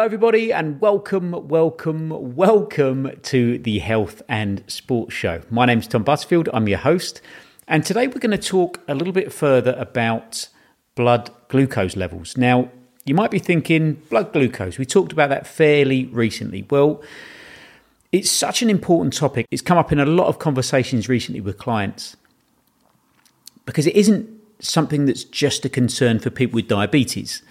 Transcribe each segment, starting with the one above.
Hello, everybody, and welcome, welcome, welcome to the Health and Sports Show. My name is Tom Butterfield, I'm your host, and today we're going to talk a little bit further about blood glucose levels. Now, you might be thinking, blood glucose, we talked about that fairly recently. Well, it's such an important topic, it's come up in a lot of conversations recently with clients because it isn't something that's just a concern for people with diabetes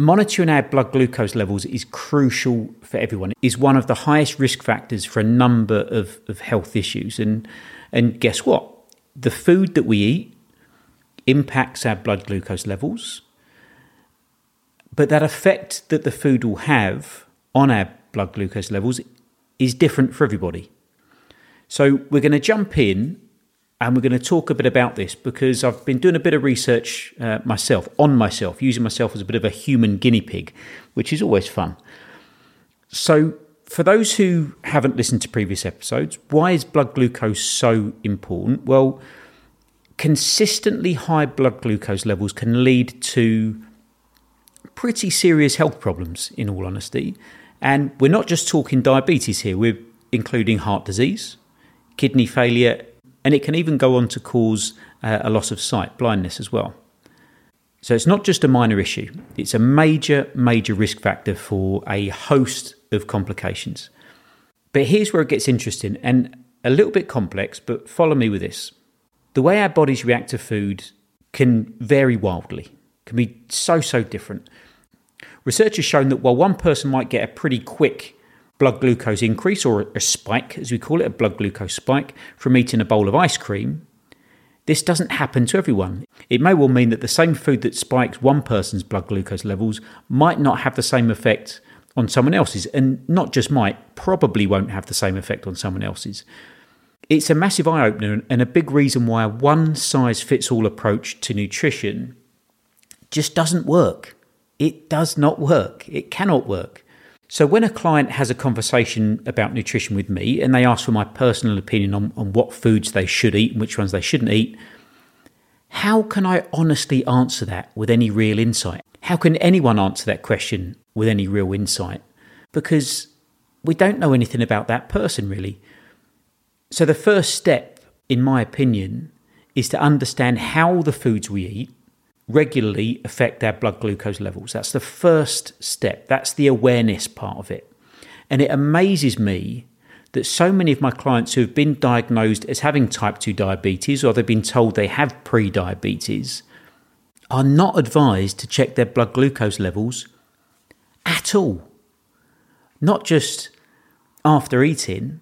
monitoring our blood glucose levels is crucial for everyone. It is one of the highest risk factors for a number of, of health issues. And and guess what? The food that we eat impacts our blood glucose levels. But that effect that the food will have on our blood glucose levels is different for everybody. So we're going to jump in and we're going to talk a bit about this because I've been doing a bit of research uh, myself, on myself, using myself as a bit of a human guinea pig, which is always fun. So, for those who haven't listened to previous episodes, why is blood glucose so important? Well, consistently high blood glucose levels can lead to pretty serious health problems, in all honesty. And we're not just talking diabetes here, we're including heart disease, kidney failure, and it can even go on to cause uh, a loss of sight, blindness as well. So it's not just a minor issue, it's a major, major risk factor for a host of complications. But here's where it gets interesting and a little bit complex, but follow me with this. The way our bodies react to food can vary wildly, can be so, so different. Research has shown that while one person might get a pretty quick blood glucose increase, or a spike, as we call it, a blood glucose spike, from eating a bowl of ice cream, this doesn't happen to everyone. It may well mean that the same food that spikes one person's blood glucose levels might not have the same effect on someone else's, and not just might, probably won't have the same effect on someone else's. It's a massive eye opener and a big reason why a one size fits all approach to nutrition just doesn't work. It does not work. It cannot work. So, when a client has a conversation about nutrition with me and they ask for my personal opinion on, on what foods they should eat and which ones they shouldn't eat, how can I honestly answer that with any real insight? How can anyone answer that question with any real insight? Because we don't know anything about that person, really. So, the first step, in my opinion, is to understand how the foods we eat regularly affect our blood glucose levels. That's the first step. That's the awareness part of it. And it amazes me that so many of my clients who have been diagnosed as having type 2 diabetes or they've been told they have pre diabetes are not advised to check their blood glucose levels at all. Not just after eating,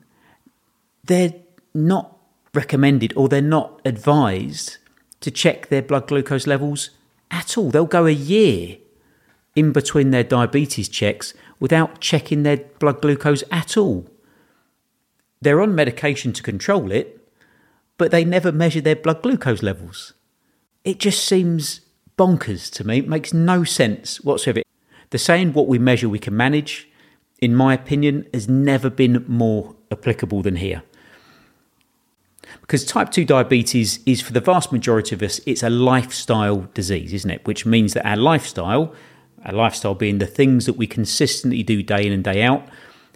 they're not recommended or they're not advised to check their blood glucose levels at all. They'll go a year in between their diabetes checks without checking their blood glucose at all. They're on medication to control it, but they never measure their blood glucose levels. It just seems bonkers to me. It makes no sense whatsoever. The saying, what we measure, we can manage, in my opinion, has never been more applicable than here. Because type 2 diabetes is, for the vast majority of us, it's a lifestyle disease, isn't it? Which means that our lifestyle, our lifestyle being the things that we consistently do day in and day out,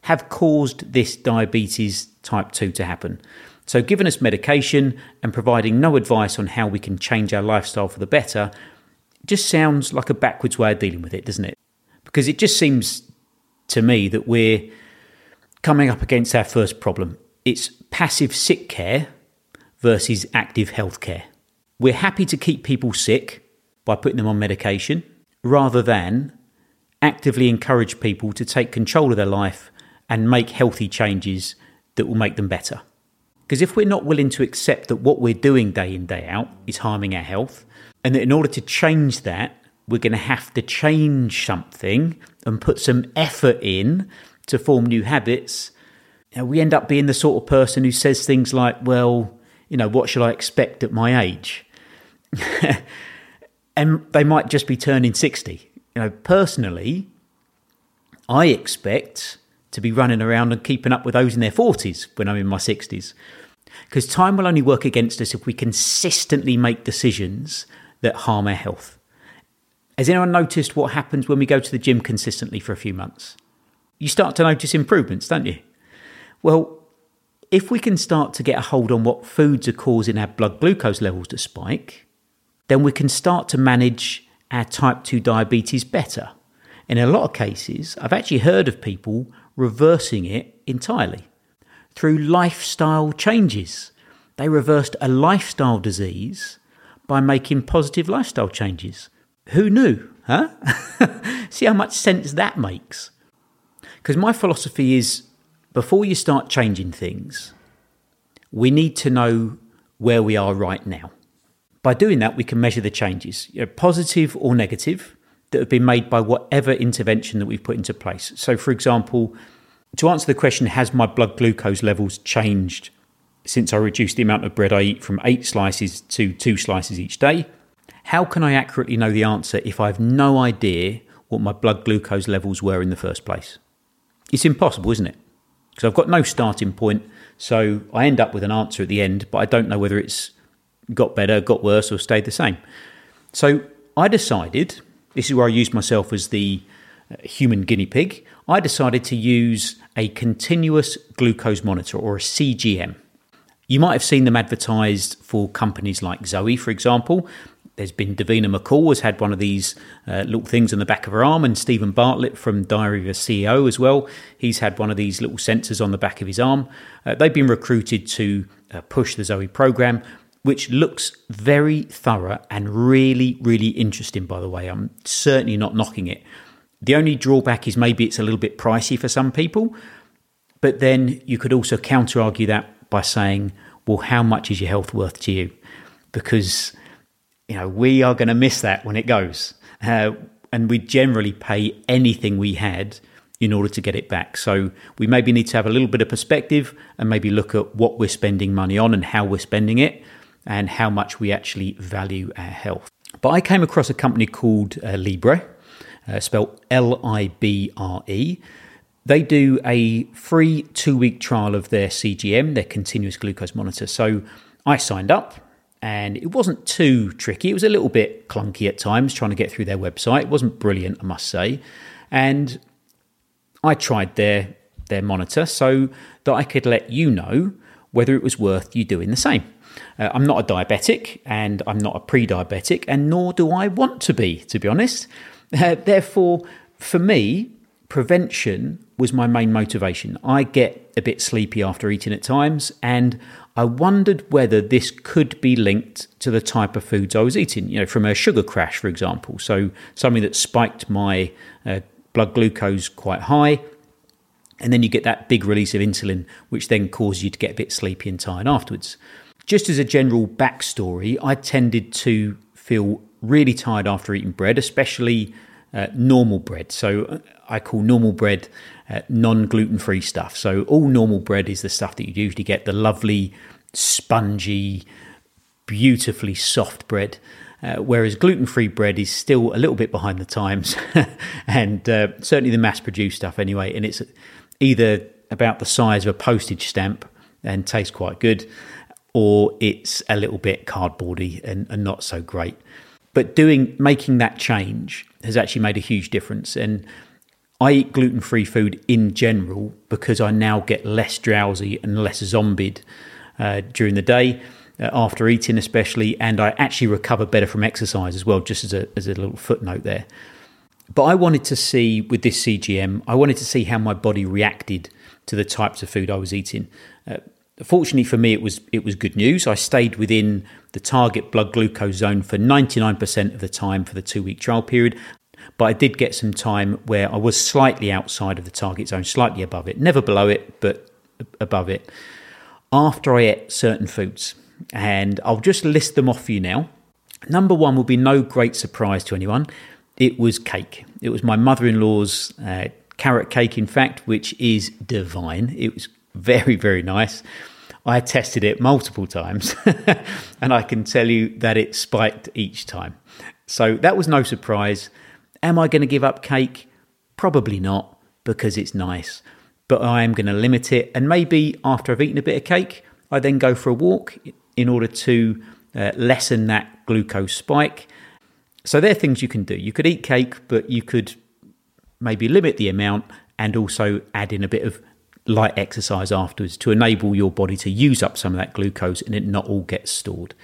have caused this diabetes type 2 to happen. So, giving us medication and providing no advice on how we can change our lifestyle for the better just sounds like a backwards way of dealing with it, doesn't it? Because it just seems to me that we're coming up against our first problem. It's passive sick care versus active healthcare. We're happy to keep people sick by putting them on medication rather than actively encourage people to take control of their life and make healthy changes that will make them better. Because if we're not willing to accept that what we're doing day in, day out is harming our health, and that in order to change that, we're going to have to change something and put some effort in to form new habits, we end up being the sort of person who says things like, well, you know, what should I expect at my age? and they might just be turning 60. You know, personally, I expect to be running around and keeping up with those in their 40s when I'm in my 60s. Because time will only work against us if we consistently make decisions that harm our health. Has anyone noticed what happens when we go to the gym consistently for a few months? You start to notice improvements, don't you? Well, if we can start to get a hold on what foods are causing our blood glucose levels to spike, then we can start to manage our type 2 diabetes better. In a lot of cases, I've actually heard of people reversing it entirely through lifestyle changes. They reversed a lifestyle disease by making positive lifestyle changes. Who knew, huh? See how much sense that makes. Because my philosophy is before you start changing things, we need to know where we are right now. By doing that, we can measure the changes, you know, positive or negative, that have been made by whatever intervention that we've put into place. So, for example, to answer the question, has my blood glucose levels changed since I reduced the amount of bread I eat from eight slices to two slices each day? How can I accurately know the answer if I have no idea what my blood glucose levels were in the first place? It's impossible, isn't it? Because I've got no starting point, so I end up with an answer at the end, but I don't know whether it's got better, got worse, or stayed the same. So I decided this is where I used myself as the uh, human guinea pig. I decided to use a continuous glucose monitor or a CGM. You might have seen them advertised for companies like Zoe, for example. There's been Davina McCall has had one of these uh, little things on the back of her arm, and Steven Bartlett from Diary of a CEO as well. He's had one of these little sensors on the back of his arm. Uh, they've been recruited to uh, push the Zoe program, which looks very thorough and really, really interesting, by the way. I'm certainly not knocking it. The only drawback is maybe it's a little bit pricey for some people, but then you could also counter argue that by saying, well, how much is your health worth to you? Because, you know, we are going to miss that when it goes. Uh, and we generally pay anything we had in order to get it back. So we maybe need to have a little bit of perspective and maybe look at what we're spending money on and how we're spending it and how much we actually value our health. But I came across a company called uh, Libre, uh, spelled L I B R E. They do a free two week trial of their CGM, their continuous glucose monitor. So I signed up and it wasn't too tricky. It was a little bit clunky at times trying to get through their website. It wasn't brilliant, I must say. And I tried their their monitor so that I could let you know whether it was worth you doing the same. Uh, I'm not a diabetic and I'm not a pre diabetic, and nor do I want to be, to be honest. Uh, therefore, for me, prevention was my main motivation. I get a bit sleepy after eating at times, and I wondered whether this could be linked to the type of foods I was eating, you know, from a sugar crash, for example. So, something that spiked my uh, blood glucose quite high. And then you get that big release of insulin, which then causes you to get a bit sleepy and tired afterwards. Just as a general backstory, I tended to feel really tired after eating bread, especially uh, normal bread. So uh, I call normal bread uh, non gluten free stuff. So all normal bread is the stuff that you usually get the lovely, spongy, beautifully soft bread. Uh, whereas gluten free bread is still a little bit behind the times, and uh, certainly the mass produced stuff anyway. And it's either about the size of a postage stamp and tastes quite good, or it's a little bit cardboardy and, and not so great. But doing making that change has actually made a huge difference. And I eat gluten free food in general because I now get less drowsy and less zombied uh, during the day. Uh, after eating, especially, and I actually recover better from exercise as well, just as a, as a little footnote there. But I wanted to see with this CGM, I wanted to see how my body reacted to the types of food I was eating. Uh, Fortunately for me, it was it was good news. I stayed within the target blood glucose zone for 99% of the time for the two week trial period. But I did get some time where I was slightly outside of the target zone, slightly above it, never below it, but above it. After I ate certain foods, and I'll just list them off for you now. Number one will be no great surprise to anyone. It was cake. It was my mother in law's uh, carrot cake, in fact, which is divine. It was very, very nice. I tested it multiple times and I can tell you that it spiked each time. So that was no surprise. Am I going to give up cake? Probably not because it's nice. but I am going to limit it. And maybe after I've eaten a bit of cake, I then go for a walk in order to uh, lessen that glucose spike. So there are things you can do. You could eat cake, but you could maybe limit the amount and also add in a bit of light exercise afterwards to enable your body to use up some of that glucose and it not all gets stored.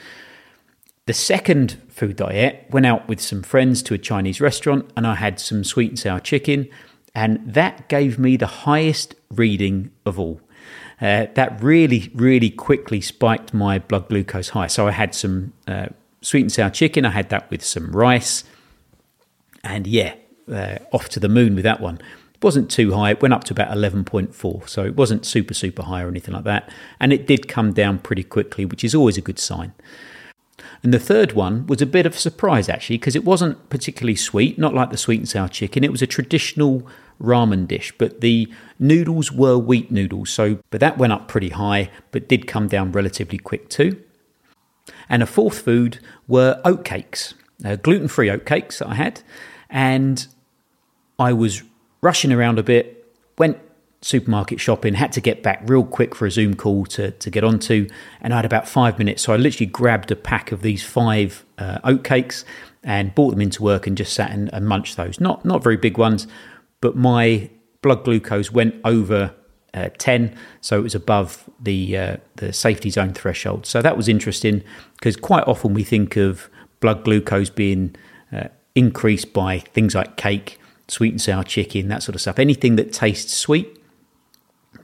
The second food diet went out with some friends to a Chinese restaurant and I had some sweet and sour chicken, and that gave me the highest reading of all. Uh, that really, really quickly spiked my blood glucose high. So I had some uh, sweet and sour chicken, I had that with some rice, and yeah, uh, off to the moon with that one. It wasn't too high, it went up to about 11.4, so it wasn't super, super high or anything like that. And it did come down pretty quickly, which is always a good sign. And the third one was a bit of a surprise actually, because it wasn't particularly sweet, not like the sweet and sour chicken. It was a traditional ramen dish, but the noodles were wheat noodles. So, but that went up pretty high, but did come down relatively quick too. And a fourth food were oatcakes, uh, gluten free oatcakes that I had. And I was rushing around a bit, went supermarket shopping, had to get back real quick for a Zoom call to, to get onto, and I had about five minutes. So I literally grabbed a pack of these five uh, oatcakes and brought them into work and just sat and, and munched those. Not not very big ones, but my blood glucose went over uh, 10, so it was above the uh, the safety zone threshold. So that was interesting because quite often we think of blood glucose being uh, increased by things like cake, sweet and sour chicken, that sort of stuff. Anything that tastes sweet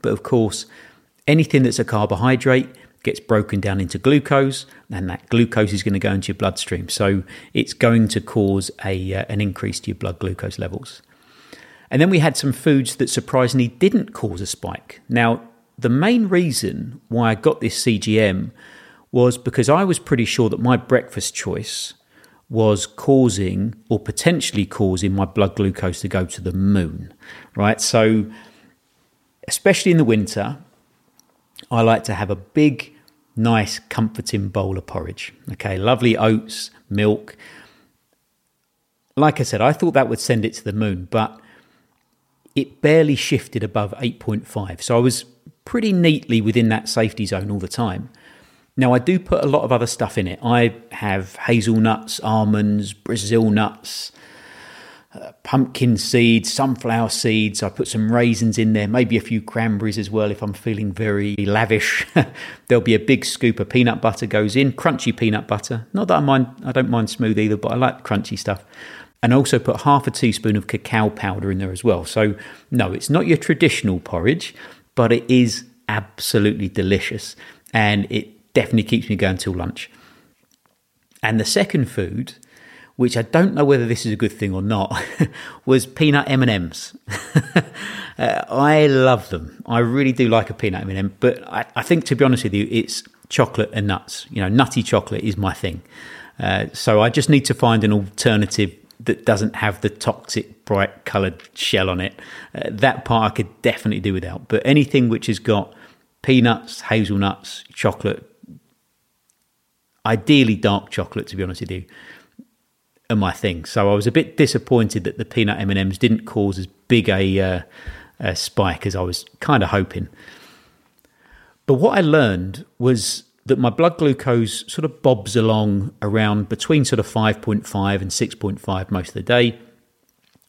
but of course, anything that's a carbohydrate gets broken down into glucose, and that glucose is going to go into your bloodstream. So it's going to cause a, uh, an increase to your blood glucose levels. And then we had some foods that surprisingly didn't cause a spike. Now, the main reason why I got this CGM was because I was pretty sure that my breakfast choice was causing or potentially causing my blood glucose to go to the moon, right? So especially in the winter, I like to have a big, nice, comforting bowl of porridge. Okay, lovely oats, milk. Like I said, I thought that would send it to the moon, but it barely shifted above 8.5. So I was pretty neatly within that safety zone all the time. Now, I do put a lot of other stuff in it. I have hazelnuts, almonds, Brazil nuts, uh, pumpkin seeds, sunflower seeds. I put some raisins in there, maybe a few cranberries as well if I'm feeling very lavish. There'll be a big scoop of peanut butter goes in, crunchy peanut butter. Not that I mind, I don't mind smooth either, but I like crunchy stuff. And also put half a teaspoon of cacao powder in there as well. So no, it's not your traditional porridge, but it is absolutely delicious, and it definitely keeps me going till lunch. And the second food which I don't know whether this is a good thing or not, was peanut M and M's. I love them. I really do like a peanut M and m but I, I, think to be honest with you, it's chocolate and nuts. You know, nutty chocolate is my thing. Uh, so I just need to find an alternative that doesn't have the toxic bright coloured shell on it. Uh, that part I could definitely do without. But anything which has got peanuts, hazelnuts, chocolate, ideally dark chocolate, to be honest with you are my thing. So I was a bit disappointed that the peanut M and M's didn't cause as big a, uh, a spike as I was kind of hoping. But what I learned was that my blood glucose sort of bobs along around between sort of 5.5 and 6.5 most of the day,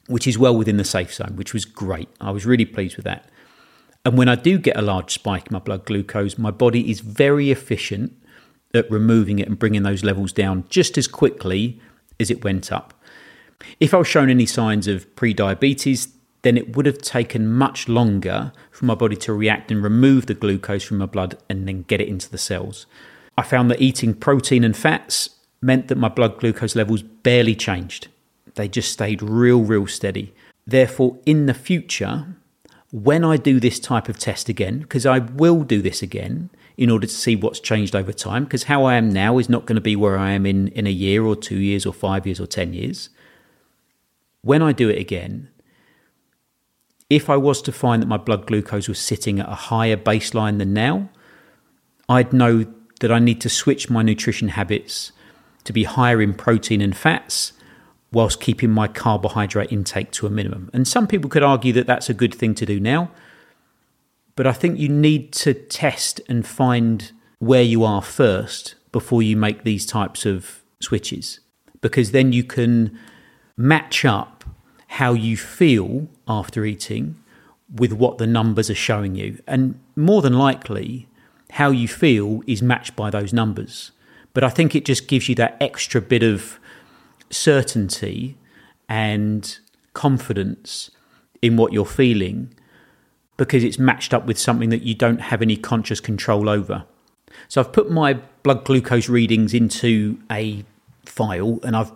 which is well within the safe zone, which was great. I was really pleased with that. And when I do get a large spike in my blood glucose, my body is very efficient at removing it and bringing those levels down just as quickly as it went up. If I was shown any signs of pre-diabetes, then it would have taken much longer for my body to react and remove the glucose from my blood and then get it into the cells. I found that eating protein and fats meant that my blood glucose levels barely changed. They just stayed real, real steady. Therefore, in the future, when I do this type of test again, because I will do this again, in order to see what's changed over time. Because how I am now is not going to be where I am in, in a year or two years or five years or 10 years. When I do it again, if I was to find that my blood glucose was sitting at a higher baseline than now, I'd know that I need to switch my nutrition habits to be higher in protein and fats whilst keeping my carbohydrate intake to a minimum. And some people could argue that that's a good thing to do now. But I think you need to test and find where you are first before you make these types of switches, because then you can match up how you feel after eating with what the numbers are showing you. And more than likely, how you feel is matched by those numbers. But I think it just gives you that extra bit of certainty and confidence in what you're feeling because it's matched up with something that you don't have any conscious control over. So I've put my blood glucose readings into a file and I've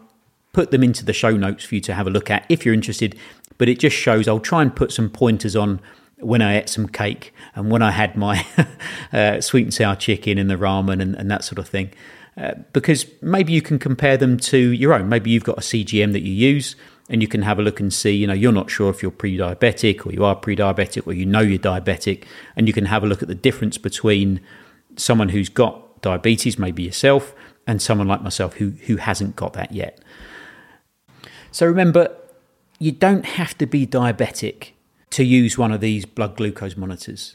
put them into the show notes for you to have a look at if you're interested. But it just shows I'll try and put some pointers on when I ate some cake and when I had my uh, sweet and sour chicken and the ramen and, and that sort of thing. Uh, because maybe you can compare them to your own. Maybe you've got a CGM that you use and you can have a look and see, you know, you're not sure if you're pre diabetic or you are pre diabetic or you know you're diabetic. And you can have a look at the difference between someone who's got diabetes, maybe yourself, and someone like myself who, who hasn't got that yet. So remember, you don't have to be diabetic to use one of these blood glucose monitors.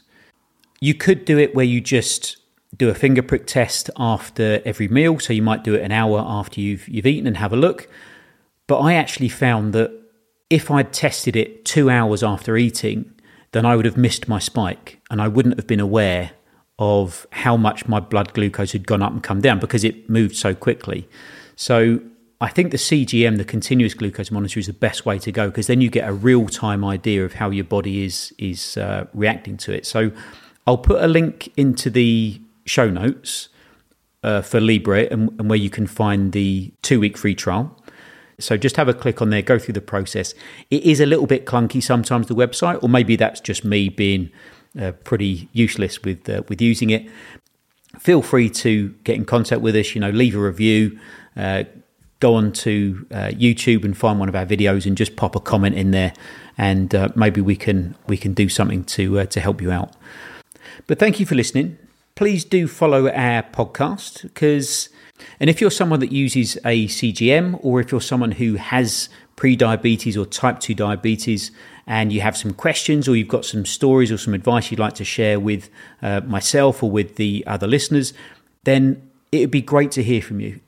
You could do it where you just do a finger prick test after every meal. So you might do it an hour after you've, you've eaten and have a look. But I actually found that if I'd tested it two hours after eating, then I would have missed my spike and I wouldn't have been aware of how much my blood glucose had gone up and come down because it moved so quickly. So I think the CGM, the continuous glucose monitor, is the best way to go because then you get a real time idea of how your body is is uh, reacting to it. So I'll put a link into the show notes uh, for Libre and, and where you can find the two week free trial. So just have a click on there, go through the process. It is a little bit clunky sometimes, the website, or maybe that's just me being uh, pretty useless with uh, with using it. Feel free to get in contact with us. You know, leave a review. Uh, go on to uh, YouTube and find one of our videos and just pop a comment in there, and uh, maybe we can we can do something to uh, to help you out. But thank you for listening. Please do follow our podcast because and if you're someone that uses a CGM, or if you're someone who has pre-diabetes or type 2 diabetes and you have some questions or you've got some stories or some advice you'd like to share with uh, myself or with the other listeners then it would be great to hear from you.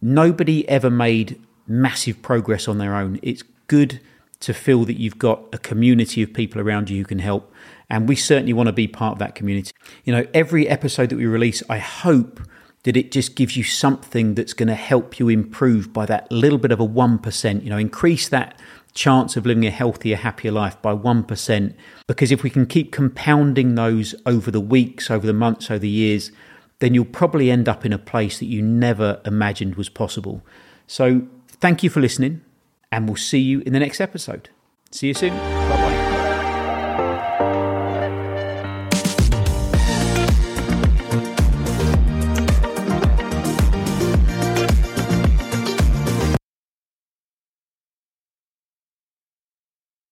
Nobody ever made massive progress on their own. It's good to feel that you've got a community of people around you who can help and we certainly want to be part of that community you know every episode that we release i hope that it just gives you something that's going to help you improve by that little bit of a 1%, you know, increase that chance of living a healthier, happier life by 1%. Because if we can keep compounding those over the weeks, over the months, over the years, then you'll probably end up in a place that you never imagined was possible. So thank you for listening, and we'll see you in the next episode. See you soon.